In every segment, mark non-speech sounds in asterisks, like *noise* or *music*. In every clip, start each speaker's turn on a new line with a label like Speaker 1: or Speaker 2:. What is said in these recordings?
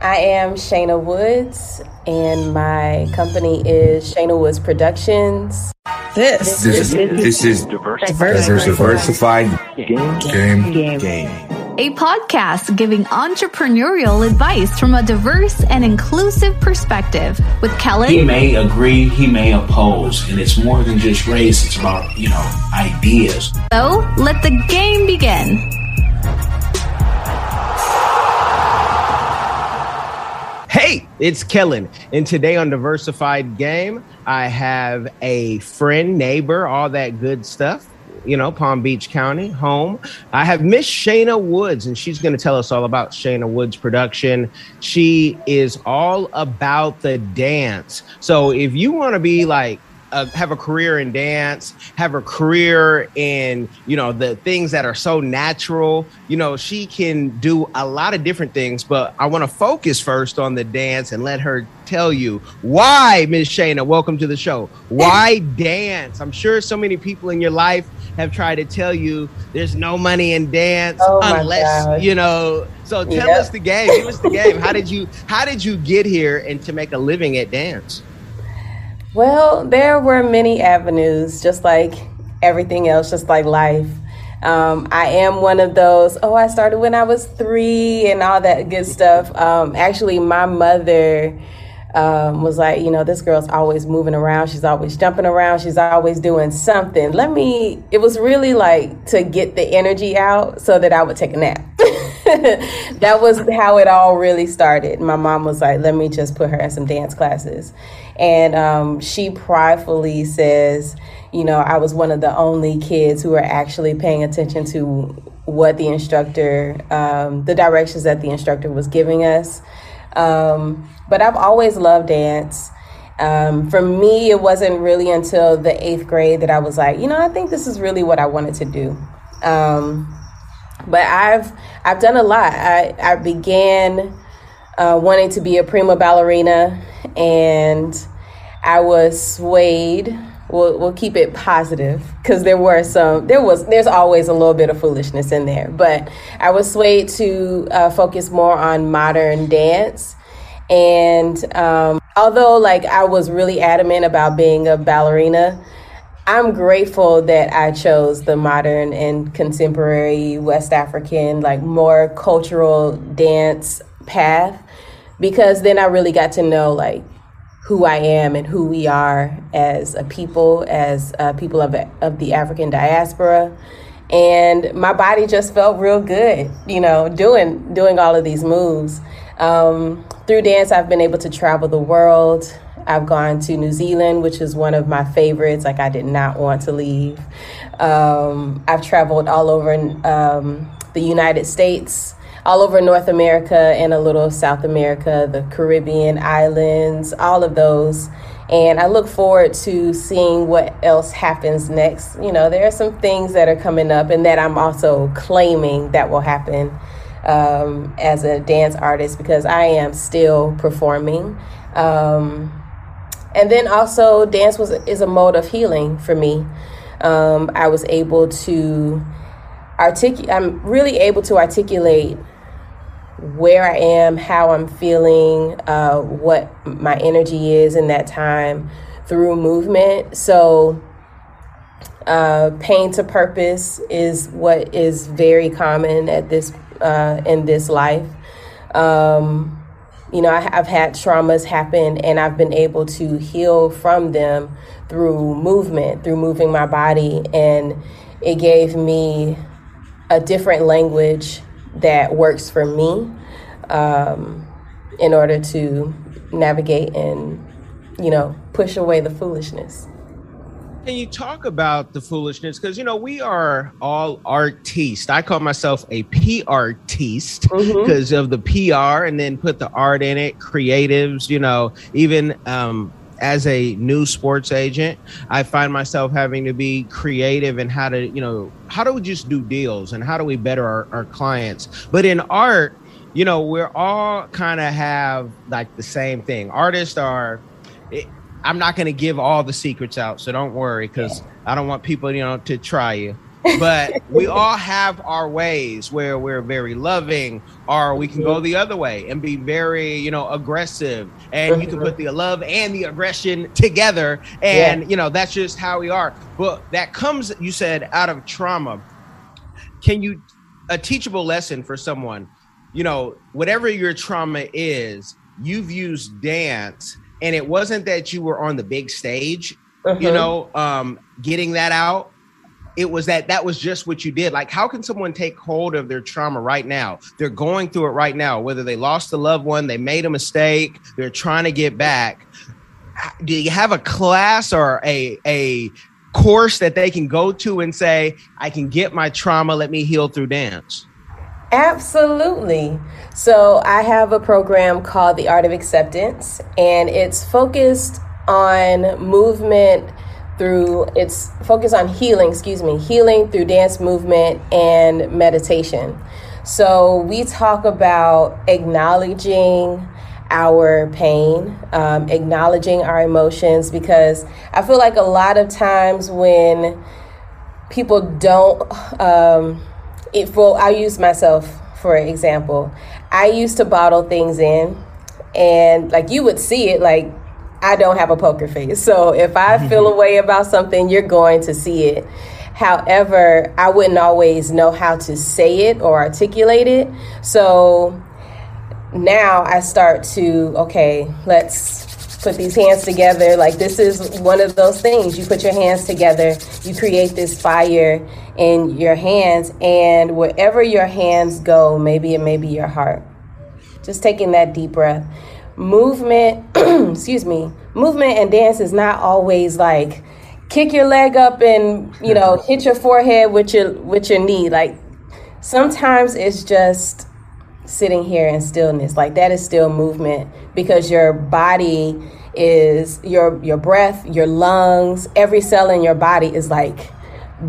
Speaker 1: I am Shayna Woods, and my company is Shayna Woods Productions.
Speaker 2: This,
Speaker 3: This is this is diversified game game game.
Speaker 4: a podcast giving entrepreneurial advice from a diverse and inclusive perspective with Kellen.
Speaker 5: He may agree, he may oppose, and it's more than just race, it's about, you know, ideas.
Speaker 4: so let the game begin.
Speaker 6: It's Kellen. And today on Diversified Game, I have a friend, neighbor, all that good stuff. You know, Palm Beach County, home. I have Miss Shayna Woods, and she's going to tell us all about Shayna Woods production. She is all about the dance. So if you want to be like uh, have a career in dance, have a career in you know the things that are so natural. You know, she can do a lot of different things, but I want to focus first on the dance and let her tell you why, Miss Shayna. Welcome to the show. Why dance? I'm sure so many people in your life have tried to tell you there's no money in dance
Speaker 1: Oh
Speaker 6: unless you know. So tell
Speaker 1: Yep.
Speaker 6: us the game. Give us the game. How did you How did you get here and to make a living at dance?
Speaker 1: Well, there were many avenues, just like everything else, just like life. Um, I am one of those, oh, I started when I was three and all that good stuff. Um, actually, my mother um, was like, you know, this girl's always moving around. She's always jumping around. She's always doing something. Let me, it was really like to get the energy out so that I would take a nap. *laughs* that was how it all really started. My mom was like, let me just put her in some dance classes. And um, she pridefully says, you know, I was one of the only kids who were actually paying attention to what the instructor, um, the directions that the instructor was giving us. Um, but I've always loved dance. Um, for me, it wasn't really until the eighth grade that I was like, you know, I think this is really what I wanted to do. Um, but I've I've done a lot. I I began uh, wanting to be a prima ballerina, and I was swayed. We'll we'll keep it positive because there were some. There was there's always a little bit of foolishness in there, but I was swayed to uh, focus more on modern dance. And um, although like I was really adamant about being a ballerina, I'm grateful that I chose the modern and contemporary West African, like more cultural dance path because then I really got to know like who I am and who we are as a people, as uh, people of, of the African diaspora. And my body just felt real good, you know, doing doing all of these moves. Um, through dance, I've been able to travel the world. I've gone to New Zealand, which is one of my favorites. Like I did not want to leave. Um, I've traveled all over um, the United States, all over North America, and a little South America, the Caribbean islands, all of those. And I look forward to seeing what else happens next. You know, there are some things that are coming up, and that I'm also claiming that will happen um, as a dance artist because I am still performing. Um, and then also, dance was is a mode of healing for me. Um, I was able to articulate. I'm really able to articulate where I am, how I'm feeling, uh, what my energy is in that time through movement. So, uh, pain to purpose is what is very common at this uh, in this life. Um, you know, I, I've had traumas happen, and I've been able to heal from them through movement, through moving my body, and it gave me a different language that works for me um, in order to navigate and you know push away the foolishness.
Speaker 6: Can you talk about the foolishness? Because you know we are all artistes. I call myself a P artiste
Speaker 1: Mhm.
Speaker 6: because of the PR, and then put the art in it. Creatives, you know, even um, as a new sports agent, I find myself having to be creative and how to, you know, how do we just do deals and how do we better our, our clients. But in art, you know, we're all kind of have like the same thing. Artists are. It, I'm not going to give all the secrets out, so don't worry because I don't want people, you know, to try you. but we *laughs* all have our ways where we're very loving, or we can go mm-hmm. the other way and be very, you know, aggressive. And you can put the love and the aggression together. And, yeah. you know, that's just how we are. But that comes, you said, out of trauma. Can you, a teachable lesson for someone, you know, whatever your trauma is, you've used dance and it wasn't that you were on the big stage, uh-huh. you know, um, getting that out it was that that was just what you did. Like, how can someone take hold of their trauma right now? They're going through it right now, whether they lost a loved one, they made a mistake, they're trying to get back. Do you have a class or a a course that they can go to and say, I can get my trauma, let me heal through dance?
Speaker 1: Absolutely. So, I have a program called The Art of Acceptance, and it's focused on movement through its focus on healing, excuse me, healing through dance movement and meditation. So we talk about acknowledging our pain, um, acknowledging our emotions, because I feel like a lot of times when people don't, um, if, well, I'll use myself for example. I used to bottle things in, and like you would see it, like I don't have a poker face. So if I *laughs* feel a way about something, you're going to see it. However, I wouldn't always know how to say it or articulate it. So now I start to, okay, let's put these hands together. Like this is one of those things. You put your hands together, you create this fire in your hands, and wherever your hands go, maybe it may be your heart. Just taking that deep breath movement, *clears throat* excuse me, movement and dance is not always like kick your leg up and you know *laughs* hit your forehead with your with your knee. Like sometimes it's just sitting here in stillness. Like that is still movement because your body is your your breath, your lungs, every cell in your body is like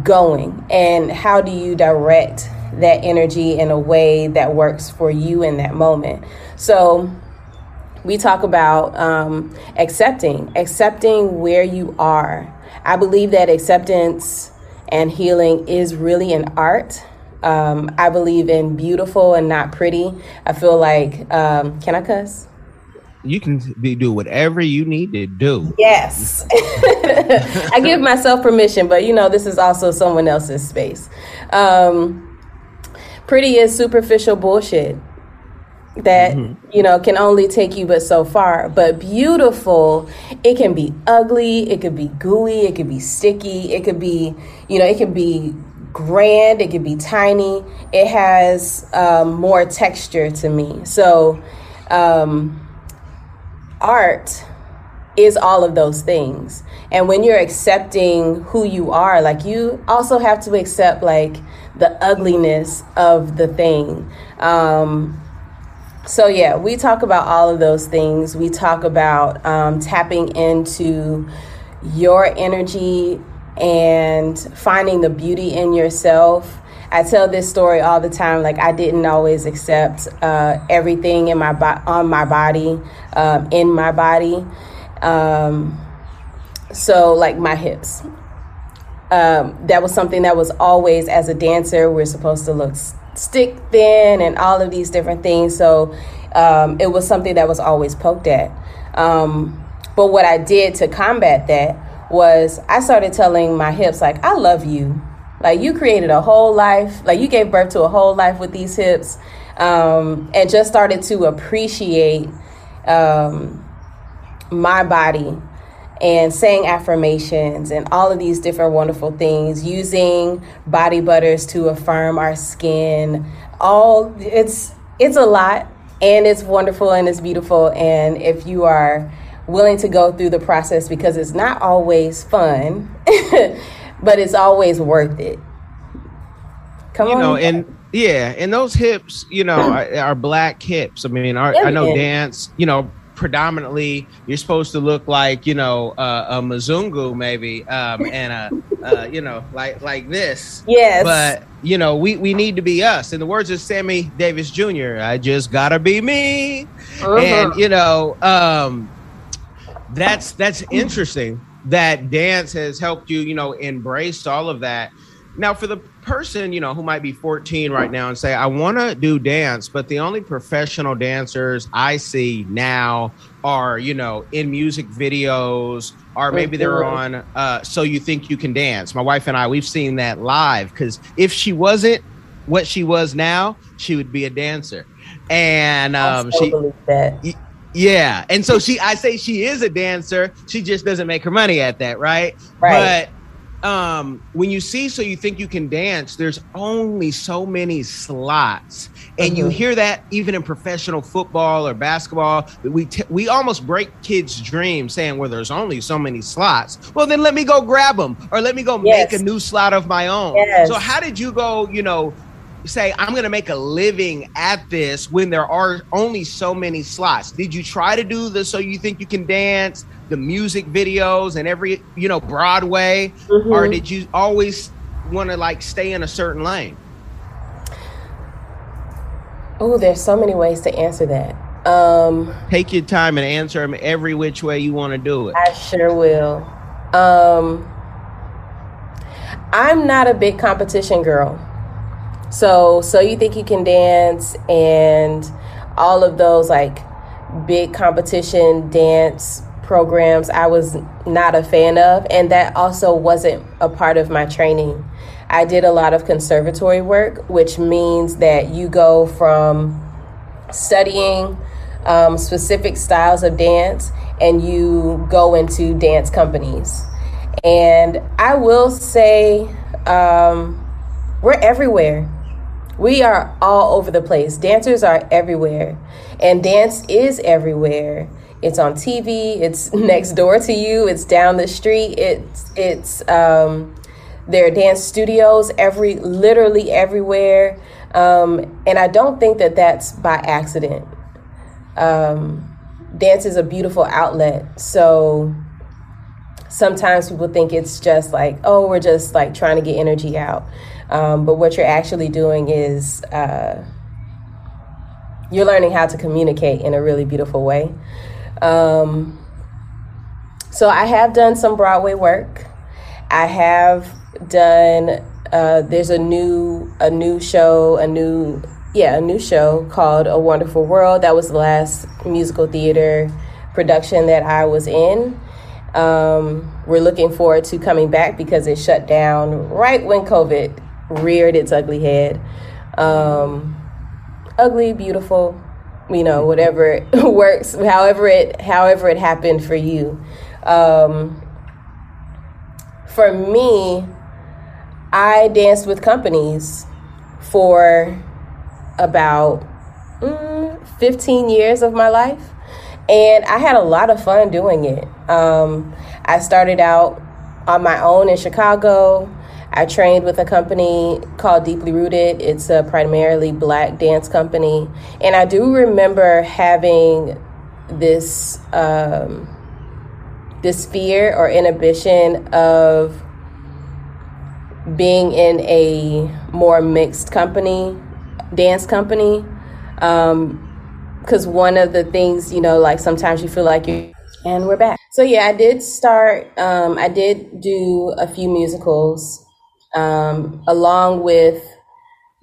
Speaker 1: going. And how do you direct that energy in a way that works for you in that moment? So we talk about um, accepting, accepting where you are. I believe that acceptance and healing is really an art. Um, I believe in beautiful and not pretty. I feel like, um, can I cuss?
Speaker 6: You can be, do whatever you need to do.
Speaker 1: Yes. *laughs* I give myself permission, but you know, this is also someone else's space. Um, pretty is superficial bullshit that mm-hmm. you know can only take you but so far but beautiful it can be ugly it could be gooey it could be sticky it could be you know it could be grand it could be tiny. It has um, more texture to me. So um, art is all of those things. And when you're accepting who you are like you also have to accept like the ugliness of the thing. Um, so, yeah, we talk about all of those things. We talk about um, tapping into your energy and finding the beauty in yourself. I tell this story all the time. Like I didn't always accept uh, everything in my bo- on my body, um, in my body. Um, so like my hips. Um, that was something that was always as a dancer we're supposed to look stick thin and all of these different things. So um, it was something that was always poked at. Um, but what I did to combat that was I started telling my hips, like, I love you. Like, you created a whole life, like, you gave birth to a whole life with these hips, um, and just started to appreciate um, my body and saying affirmations and all of these different wonderful things, using body butters to affirm our skin. All it's it's a lot and it's wonderful and it's beautiful and if you are willing to go through the process because it's not always fun, *laughs* but it's always worth it.
Speaker 6: Come you on. You know, and yeah, and those hips, you know, are, are black hips. I mean, our, I know dance, you know, predominantly you're supposed to look like you know uh, a Mzungu maybe um, *laughs* and a uh, you know like like this
Speaker 1: yes
Speaker 6: but you know we we need to be us in the words of Sammy Davis Jr. I just gotta be me uh-huh. and you know um, that's that's interesting that dance has helped you you know embrace all of that. Now for the person you know who might be 14 right now and say i want to do dance but the only professional dancers i see now are you know in music videos or maybe they're on uh, so you think you can dance. My wife and i we've seen that live because if she wasn't what she was now she would be a dancer. And um, she yeah and so she i say she is a dancer she just doesn't make her money at that right
Speaker 1: right
Speaker 6: but um when you see so you think you can dance there's only so many slots and mm-hmm. you hear that even in professional football or basketball we t- we almost break kids dreams saying well there's only so many slots well then let me go grab them or let me go yes. make a new slot of my own yes. so how did you go you know say i'm going to make a living at this when there are only so many slots. Did you try to do the so you think you can dance the music videos and every you know broadway? Mm-hmm. or did you always want to like stay in a certain lane?
Speaker 1: Oh there's so many ways to answer that. Um
Speaker 6: take your time and answer them every which way you want to do it.
Speaker 1: I sure will. Um i'm not a big competition girl so, so you think you can dance and all of those like big competition dance programs I was not a fan of and that also wasn't a part of my training. I did a lot of conservatory work, which means that you go from studying um, specific styles of dance and you go into dance companies. And I will say, um, we're everywhere. We are all over the place. Dancers are everywhere, and dance is everywhere. It's on TV. It's *laughs* next door to you. It's down the street. It's it's um, there are dance studios every literally everywhere, um, and I don't think that that's by accident. Um, dance is a beautiful outlet, so sometimes people think it's just like oh we're just like trying to get energy out um, but what you're actually doing is uh, you're learning how to communicate in a really beautiful way. Um, so I have done some Broadway work. I have done. Uh, there's a new a new show, a new yeah, a new show called A Wonderful World. That was the last musical theater production that I was in. Um, we're looking forward to coming back because it shut down right when COVID reared its ugly head. Um, ugly, beautiful, you know, whatever *laughs* works, however it however it happened for you. Um, for me, I danced with companies for about mm, 15 years of my life. And I had a lot of fun doing it. Um, I started out on my own in Chicago. I trained with a company called Deeply Rooted. It's a primarily black dance company. And I do remember having this um, this fear or inhibition of being in a more mixed company, dance company. Because um, one of the things, you know, like sometimes you feel like you and we're back. So yeah, I did start. Um, I did do a few musicals um, along with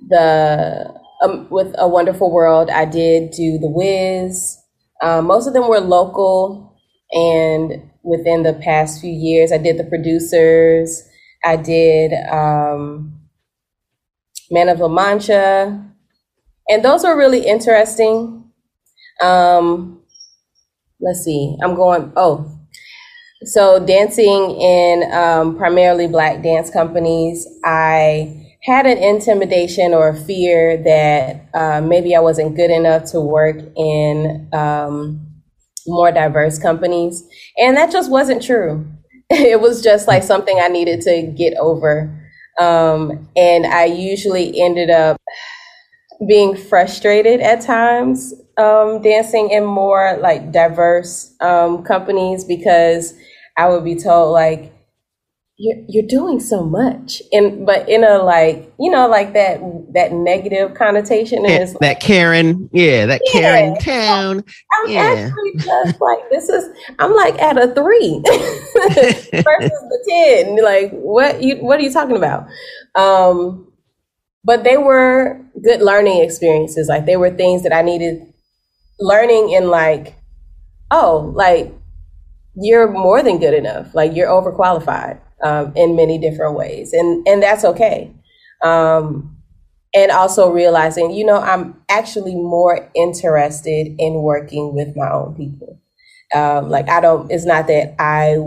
Speaker 1: the um, with a wonderful world i did do the wiz. Um, most of them were local and within the past few years i did the producers. I did um, man of la mancha. And those were really interesting. Um, let's see i'm going oh so, dancing in um, primarily black dance companies, I had an intimidation or a fear that uh, maybe I wasn't good enough to work in um, more diverse companies. And that just wasn't true. *laughs* it was just like something I needed to get over. Um, and I usually ended up being frustrated at times um, dancing in more like diverse um, companies because I would be told like, you're you're doing so much. And but in a like you know like that that negative connotation and
Speaker 6: that Karen yeah that yeah, Karen town
Speaker 1: I'm yeah. actually just like this is I'm like at a three *laughs* versus the ten. Like what you what are you talking about? Um but they were good learning experiences. Like they were things that I needed learning in like oh like you're more than good enough like you're overqualified um, in many different ways, and and that's okay. Um, and also realizing, you know, I'm actually more interested in working with my own people. Um, like I don't. It's not that I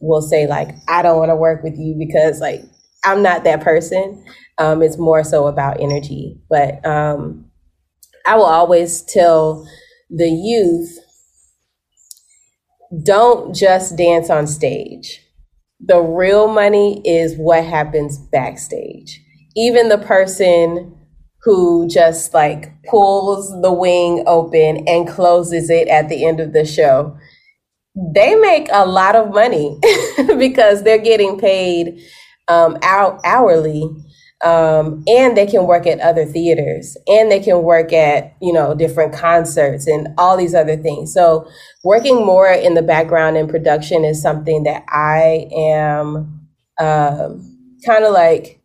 Speaker 1: will say like I don't want to work with you because like I'm not that person. Um, it's more so about energy. But um, I will always tell the youth don't just dance on stage the real money is what happens backstage. Even the person who just like pulls the wing open and closes it at the end of the show, they make a lot of money *laughs* because they're getting paid um, hourly um, and they can work at other theaters and they can work at you know different concerts and all these other things. So working more in the background in production is something that i am um, kind of like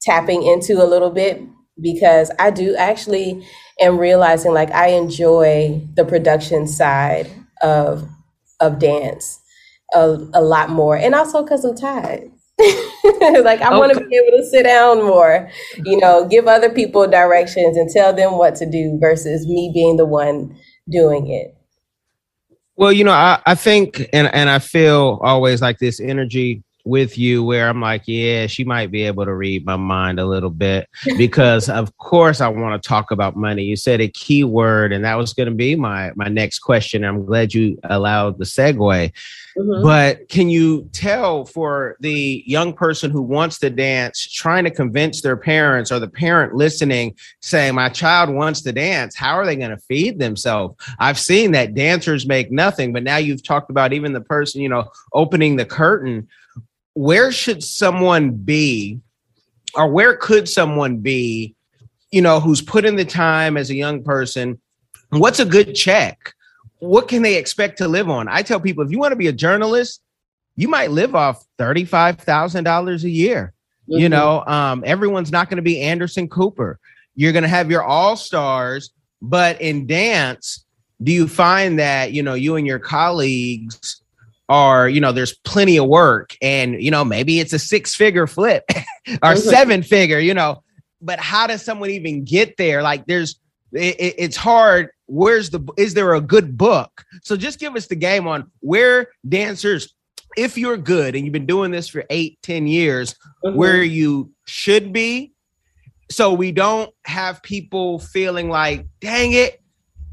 Speaker 1: tapping into a little bit because i do actually am realizing like i enjoy the production side of of dance a, a lot more and also because i'm tired *laughs* like I okay. want to be able to sit down more, you know, give other people directions and tell them what to do versus me being the one doing it.
Speaker 6: Well, you know, I, I think and and I feel always like this energy with you where I'm like, yeah, she might be able to read my mind a little bit because of course I want to talk about money. You said a key word and that was going to be my my next question. I'm glad you allowed the segue. Mm-hmm. But can you tell for the young person who wants to dance, trying to convince their parents or the parent listening, saying, My child wants to dance, how are they going to feed themselves? I've seen that dancers make nothing, but now you've talked about even the person, you know, opening the curtain where should someone be or where could someone be you know who's put in the time as a young person? What's a good check? What can they expect to live on? I tell people if you want to be a journalist you might live off $35000 a year. Mm-hmm. you know um, everyone's not going to be anderson cooper. You're going to have your all stars but in dance do you find that you know you and your colleagues are you know there's plenty of work and you know maybe it's a six figure flip *laughs* or seven figure you know but how does someone even get there? Like there's it, it's hard. Where's the is there a good book? So just give us the game on where dancers if you're good and you've been doing this for eight ten years mm-hmm. where you should be. So we don't have people feeling like dang it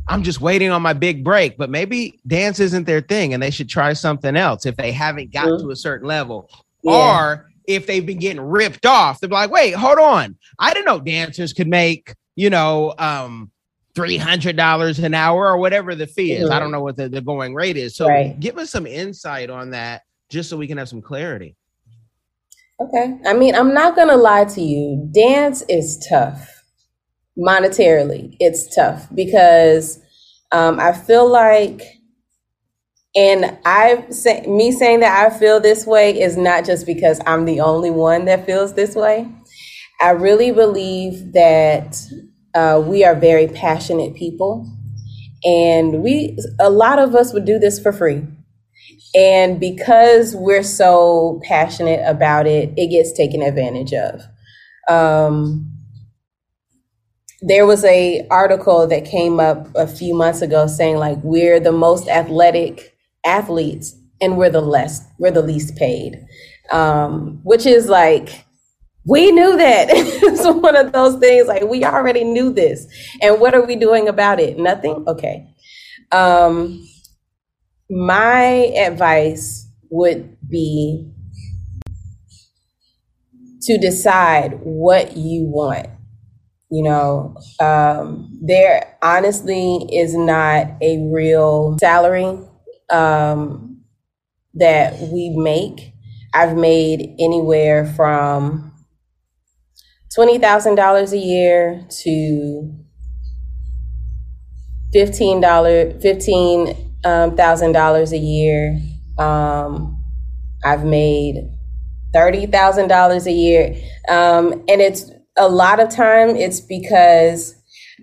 Speaker 6: I'm just waiting on my big break, but maybe dance isn't their thing and they should try something else if they haven't got mm-hmm. to a certain level. Yeah. Or if they've been getting ripped off, they're like, wait, hold on. I didn't know dancers could make, you know, um, $300 an hour or whatever the fee is. Mm-hmm. I don't know what the, the going rate is. So right. give us some insight on that just so we can have some clarity.
Speaker 1: Okay. I mean, I'm not going to lie to you. Dance is tough monetarily it's tough because um, i feel like and i say me saying that i feel this way is not just because i'm the only one that feels this way. I really believe that uh, we are very passionate people and we a lot of us would do this for free. And because we're so passionate about it it gets taken advantage of. Um, there was a article that came up a few months ago saying like we're the most athletic athletes and we're the less we're the least paid. Um, which is like we knew that. *laughs* It's one of those things like we already knew this. And what are we doing about it? Nothing? Okay. Um, my advice would be to decide what you want you know, um, there honestly is not a real salary um, that we make. I've made anywhere from twenty thousand dollars a year to fifteen dollar fifteen um, thousand dollars a year. Um, I've made thirty thousand dollars a year, um, and it's a lot of time. It's because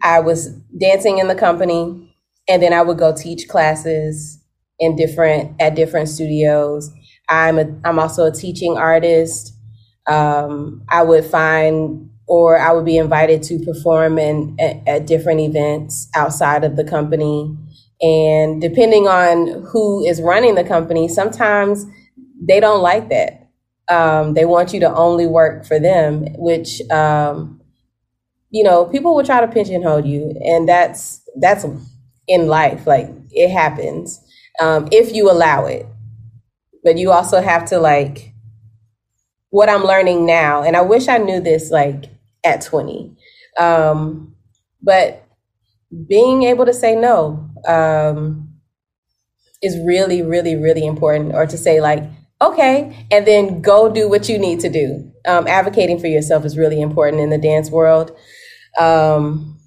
Speaker 1: I was dancing in the company, and then I would go teach classes in different at different studios. I'm a I'm also a teaching artist. Um, I would find or I would be invited to perform in at, at different events outside of the company. And depending on who is running the company, sometimes they don't like that. Um, they want you to only work for them, which um, you know people will try to pigeonhole you, and that's that's in life. Like it happens um, if you allow it. But you also have to like what I'm learning now, and I wish I knew this like at 20. Um, but being able to say no um, is really, really, really important, or to say like, okay, and then go do what you need to do. Um, advocating for yourself is really important in the dance world. Um,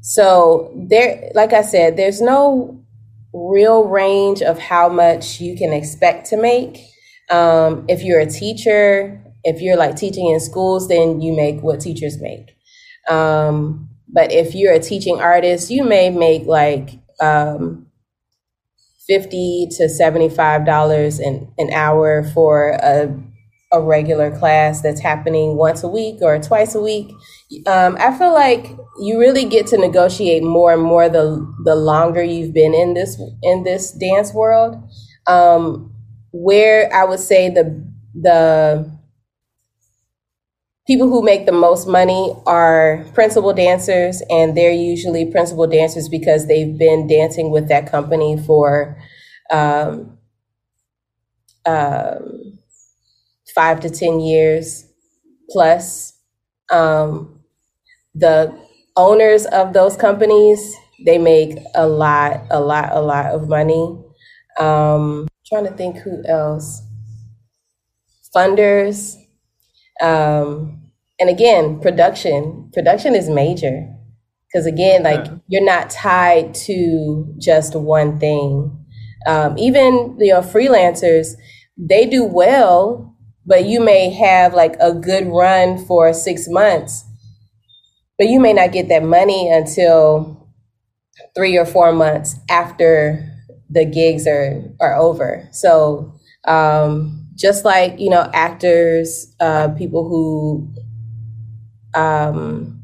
Speaker 1: so there, like I said, there's no real range of how much you can expect to make. Um, if you're a teacher, if you're like teaching in schools, then you make what teachers make. Um, but if you're a teaching artist, you may make like um, fifty to seventy-five dollars an an hour for a a regular class that's happening once a week or twice a week. Um, I feel like you really get to negotiate more and more the the longer you've been in this in this dance world. Um, where I would say the the people who make the most money are principal dancers, and they're usually principal dancers because they've been dancing with that company for um, um, five to 10 years plus. Um, the owners of those companies, they make a lot, a lot, a lot of money. Um, trying to think who else. Funders. Um, and again, production. Production is major. Because again, like you're not tied to just one thing. Um, even you know, freelancers, they do well, but you may have like a good run for six months, but you may not get that money until three or four months after the gigs are are over. So um, just like you know, actors, uh, people who um,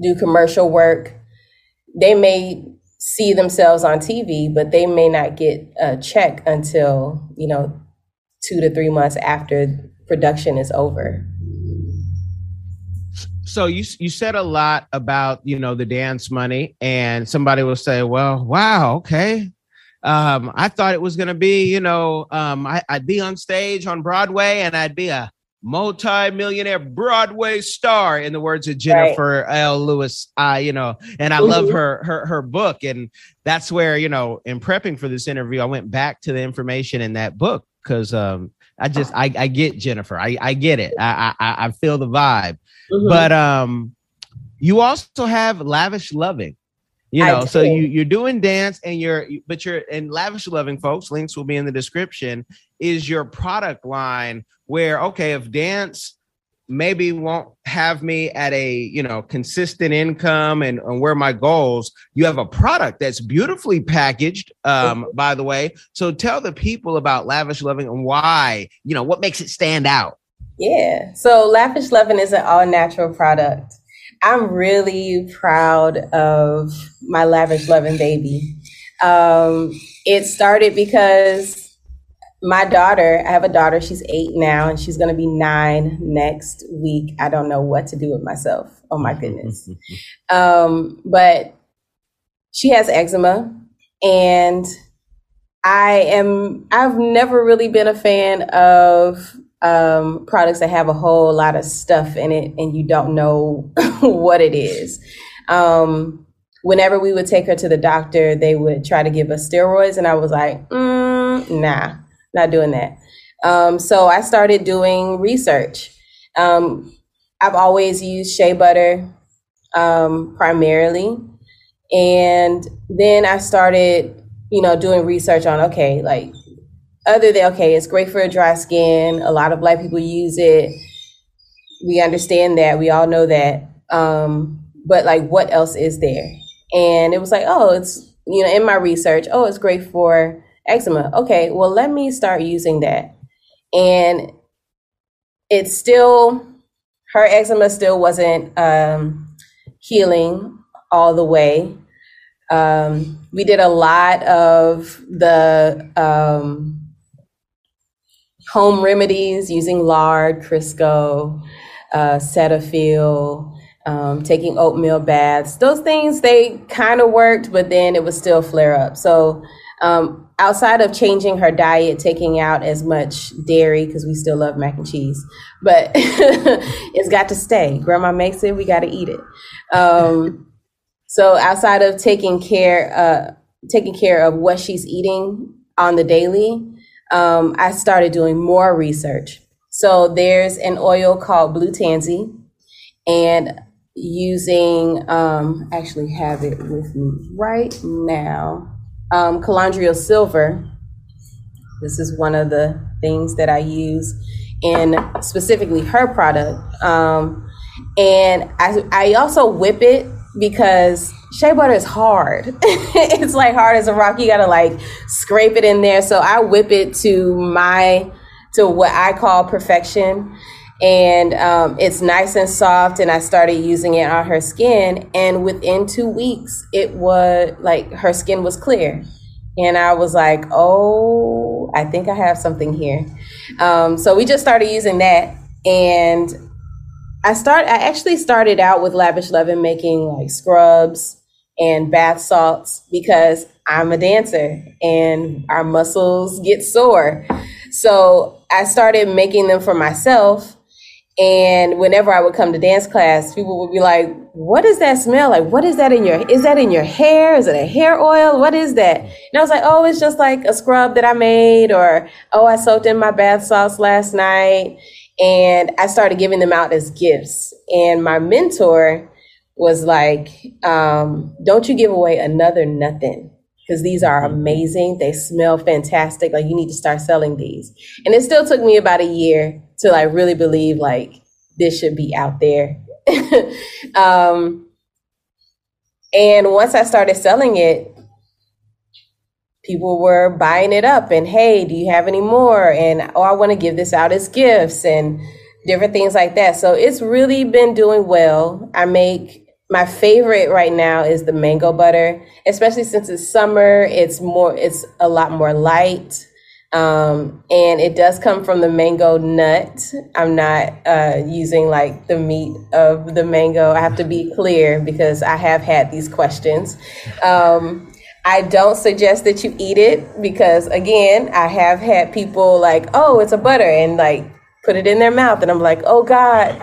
Speaker 1: do commercial work, they may see themselves on TV, but they may not get a check until you know two to three months after production is over.
Speaker 6: So you you said a lot about you know the dance money, and somebody will say, "Well, wow, okay." Um, I thought it was going to be, you know, um, I, I'd be on stage on Broadway and I'd be a multi-millionaire Broadway star, in the words of Jenifer right. L. Lewis. Uh, you know, and I mm-hmm. love her her her book, and that's where you know, in prepping for this interview, I went back to the information in that book because um, I just I, I get Jenifer, I I get it, I I, I feel the vibe, mm-hmm. but um, you also have lavish loving. You know, so you you're doing dance and you're but you're in lavish loving folks. Links will be in the description. Is your product line where okay, if dance maybe won't have me at a you know consistent income and, and where my goals you have a product that's beautifully packaged um mm-hmm. by the way so tell the people about lavish loving and why you know what makes it stand out
Speaker 1: yeah so lavish loving is an all natural product i'm really proud of my lavish loving baby um it started because my daughter, I have a daughter, she's eight now, and she's going to be nine next week. I don't know what to do with myself. Oh my goodness. *laughs* um, but she has eczema, and I am, I've never really been a fan of um, products that have a whole lot of stuff in it and you don't know *laughs* what it is. Um, whenever we would take her to the doctor, they would try to give us steroids, and I was like, mm, nah not doing that. Um, so I started doing research. Um, I've always used shea butter um, primarily. And then I started, you know, doing research on, okay, like other than, okay, it's great for a dry skin. A lot of black people use it. We understand that. We all know that. Um, but like, what else is there? And it was like, oh, it's, you know, in my research, oh, it's great for eczema. Okay, well, let me start using that. And it's still, her eczema still wasn't um, healing all the way. Um, we did a lot of the um, home remedies using lard, Crisco, uh, Cetaphil, um, taking oatmeal baths. Those things, they kind of worked, but then it would still flare up. So um, outside of changing her diet, taking out as much dairy because we still love mac and cheese, but *laughs* it's got to stay. Grandma makes it, we got to eat it. Um, so outside of taking care, uh, taking care of what she's eating on the daily, um, I started doing more research. So there's an oil called Blue Tansy, and using um, actually have it with me right now um, colloidal silver. This is one of the things that I use in specifically her product. Um, and I, I also whip it because shea butter is hard. *laughs* it's like hard as a rock. You gotta like scrape it in there. So I whip it to my to what I call perfection. And um, it's nice and soft. And I started using it on her skin. And within two weeks, it was like her skin was clear. And I was like, oh, I think I have something here. Um, so we just started using that. And I start I actually started out with Lavish Lovin' making like scrubs and bath salts because I'm a dancer and our muscles get sore. So I started making them for myself. And whenever I would come to dance class, people would be like, what does that smell like? What is that in your, is that in your hair? Is it a hair oil? What is that? And I was like, oh, it's just like a scrub that I made or, oh, I soaked in my bath salts last night. And I started giving them out as gifts. And my mentor was like, um, don't you give away another nothing because these are amazing. They smell fantastic. Like you need to start selling these. And it still took me about a year to like really believe like this should be out there. *laughs* um, and once I started selling it, people were buying it up and hey do you have any more? and oh i want to give this out as gifts and different things like that. So it's really been doing well. I make my favorite right now is the mango butter especially since it's summer. It's more it's a lot more light um, and it does come from the mango nut. I'm not uh, using like the meat of the mango. I have to be clear because i have had these questions. Um, I don't suggest that you eat it because, again, I have had people like, oh, it's a butter, and like put it in their mouth. And I'm like, oh God,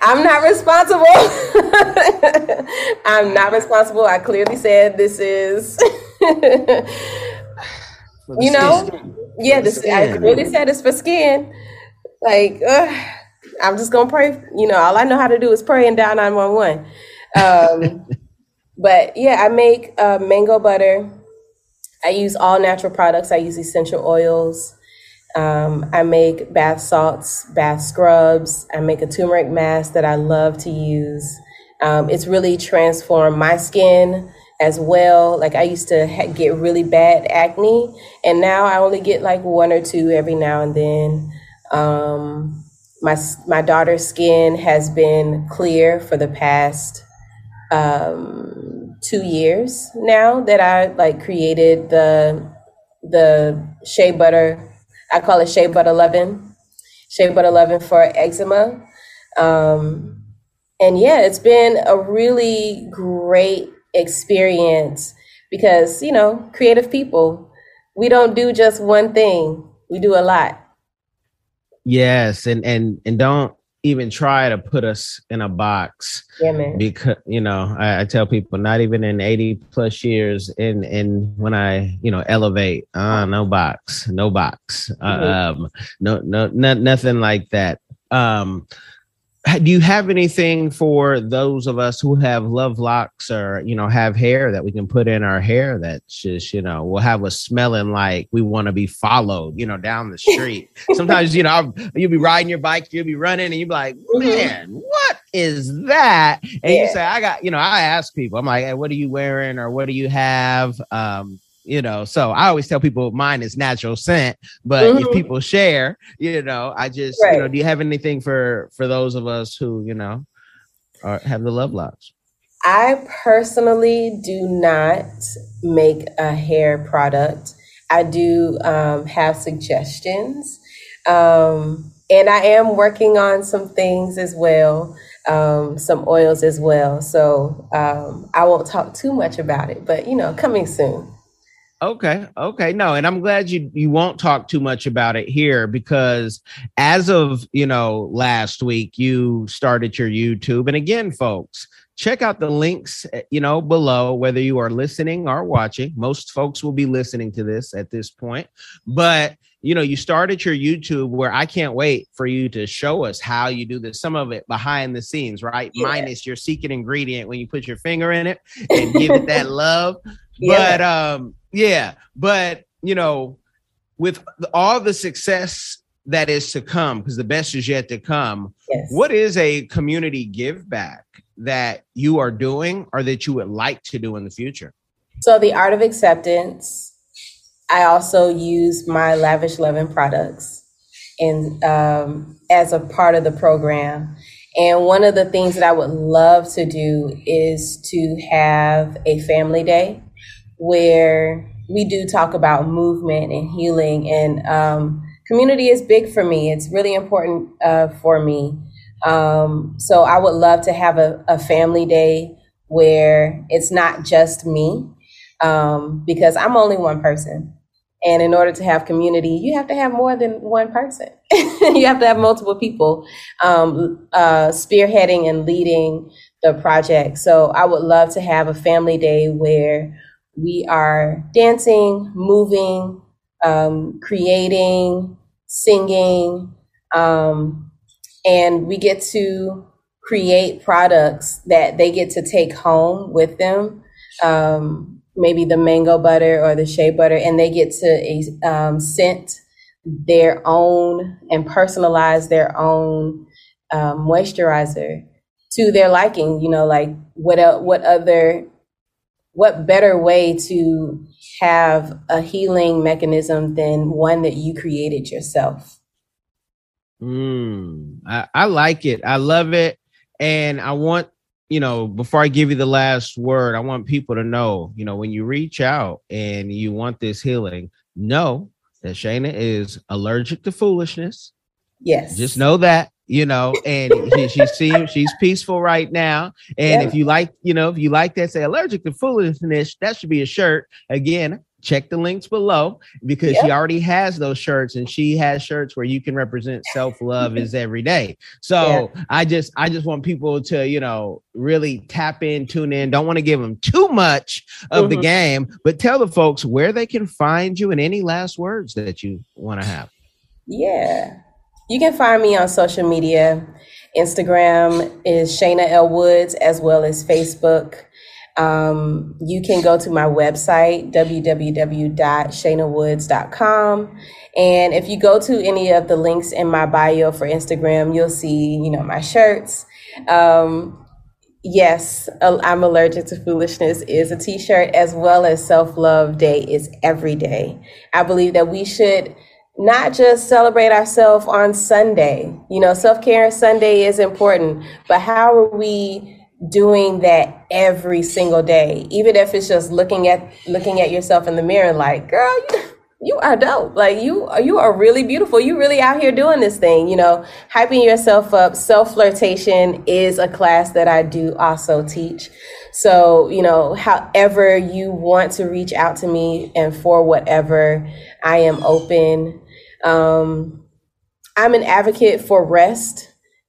Speaker 1: I'm not responsible. *laughs* I'm not responsible. I clearly said this is, *laughs* you know, yeah, this, I clearly said it's for skin. Like, uh, I'm just going to pray. You know, all I know how to do is pray and dial 911. Um, *laughs* but yeah, I make uh, mango butter. I use all natural products. I use essential oils. Um, I make bath salts, bath scrubs. I make a turmeric mask that I love to use. Um, it's really transformed my skin as well. Like I used to ha- get really bad acne, and now I only get like one or two every now and then. Um, my my daughter's skin has been clear for the past um, two years now that I like created the the shea butter. I call it shea butter lovin', shea butter lovin' for eczema. Um, and yeah, it's been a really great experience because you know, creative people, we don't do just one thing; we do a lot.
Speaker 6: Yes, and and and don't even try to put us in a box.
Speaker 1: Yeah.
Speaker 6: Because you know, I, I, tell people not even in 80 plus years in in when I, you know, elevate, uh no box, no box. Mm-hmm. Um no no no nothing like that. Um do you have anything for those of us who have love locks or you know have hair that we can put in our hair that just you know will have us smelling like we want to be followed you know down the street *laughs* sometimes you know I'll, you'll be riding your bike you'll be running and you'll be like mm-hmm. man what is that and yeah. you say i got you know i ask people i'm like hey, what are you wearing or what do you have um you know so i always tell people mine is natural scent but mm-hmm. if people share you know i just right. you know do you have anything for for those of us who you know are, have the love locks
Speaker 1: i personally do not make a hair product i do um, have suggestions um, and i am working on some things as well um, some oils as well so um, i won't talk too much about it but you know coming soon
Speaker 6: Okay. Okay. No, and I'm glad you you won't talk too much about it here because as of, you know, last week you started your YouTube and again folks, check out the links, eh, you know, below whether you are listening or watching. Most folks will be listening to this at this point, but you know, you started your YouTube where I can't wait for you to show us how you do this. Some of it behind the scenes, right? Yeah. Minus your secret ingredient when you put your finger in it and give it that *laughs* love. Yeah. But um yeah, but you know, with all the success that is to come, because the best is yet to come. Yes. What is a community give back that you are doing or that you would like to do in the future?
Speaker 1: So the art of acceptance. I also use my lavish loving products and um, as a part of the program. And one of the things that I would love to do is to have a family day where we do talk about movement and healing. And um, community is big for me. It's really important uh, for me. Um, so i would love to have a, a, family day where it's not just me um, because i'm only one person. And in order to have community you have to have more than one person. *laughs* You have to have multiple people um, uh, spearheading and leading the project. So i would love to have a family day where we are dancing, moving, um, creating, singing, um, and we get to create products that they get to take home with them. Um, maybe the mango butter or the shea butter, and they get to um, scent their own and personalize their own um, moisturizer to their liking. You know, like what what other what better way to have a healing mechanism than one that you created yourself?
Speaker 6: Mm, I, I like it. I love it. And I want, you know, before I give you the last word, I want people to know, you know, when you reach out and you want this healing, know that Shayna is allergic to foolishness.
Speaker 1: Yes.
Speaker 6: Just know that you know, and she, she seems she's peaceful right now. And if you like, you know, if you like that, say allergic to foolishness, that should be a shirt. Again, check the links below because yep. she already has those shirts and she has shirts where you can represent self-love is every day so yeah. i just i just want people to you know really tap in tune in don't want to give them too much of mm-hmm. the game but tell the folks where they can find you and any last words that you want to have
Speaker 1: yeah you can find me on social media. Instagram is Shayna L. Woods, as well as Facebook. Um, you can go to my website, www.shaynawoods.com. And if you go to any of the links in my bio for Instagram, you'll see, you know, my shirts. Um, yes, I'm allergic to foolishness is a t-shirt as well as self-love day is every day. I believe that we should not just celebrate ourselves on Sunday. You know, self care Sunday is important, but how are we doing that every single day? Even if it's just looking at looking at yourself in the mirror, like, girl, you, you are dope. Like you, you are really beautiful. You really out here doing this thing. You know, hyping yourself up. Self flirtation is a class that I do also teach. So, you know, however you want to reach out to me and for whatever, I am open um, I'm an advocate for rest.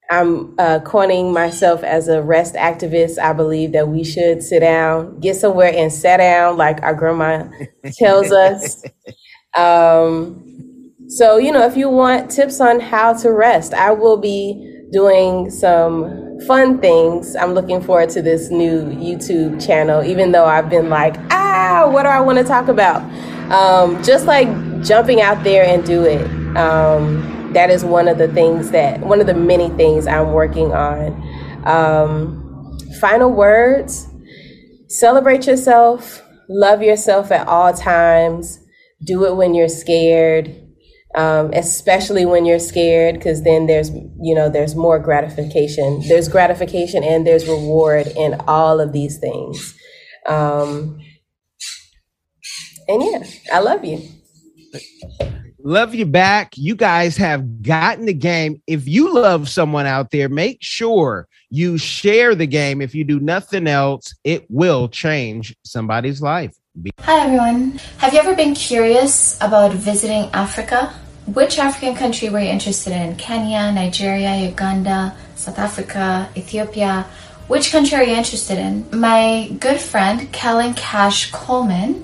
Speaker 1: I'm uh, coining myself as a rest activist. I believe that we should sit down, get somewhere and sit down, like our grandma *laughs* tells us. Um, so, you know, if you want tips on how to rest, I will be doing some fun things. I'm looking forward to this new YouTube channel, even though I've been like, ah, what do I want to talk about? Um, just like jumping out there and do it. Um, that is one of the things that, one of the many things I'm working on. Um, final words celebrate yourself, love yourself at all times, do it when you're scared. Um, especially when you're scared, because then there's, you know, there's more gratification. There's gratification and there's reward in all of these things. Um, and yeah, I love you.
Speaker 6: Love you back. You guys have gotten the game. If you love someone out there, make sure you share the game. If you do nothing else, it will change somebody's life.
Speaker 2: Hi, everyone. Have you ever been curious about visiting Africa? Which African country were you interested in? Kenya, Nigeria, Uganda, South Africa, Ethiopia? Which country are you interested in? My good friend, Kellen Cash Coleman,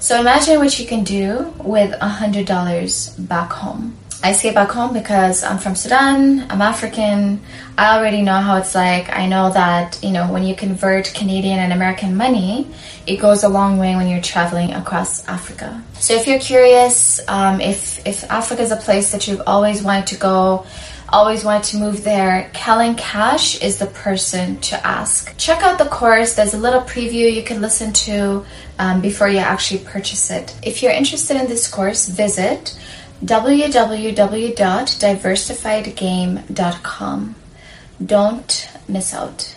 Speaker 2: So imagine what you can do with a hundred dollars back home. I say back home because I'm from Sudan, I'm African. I already know how it's like. I know that, you know, when you convert Canadian and American money, it goes a long way when you're traveling across Africa. So if you're curious, um, if, if Africa is a place that you've always wanted to go, always wanted to move there, Kellen Cash is the person to ask. Check out the course. There's a little preview you can listen to um, before you actually purchase it. If you're interested in this course, visit www.diversifiedgame.com. Don't miss out.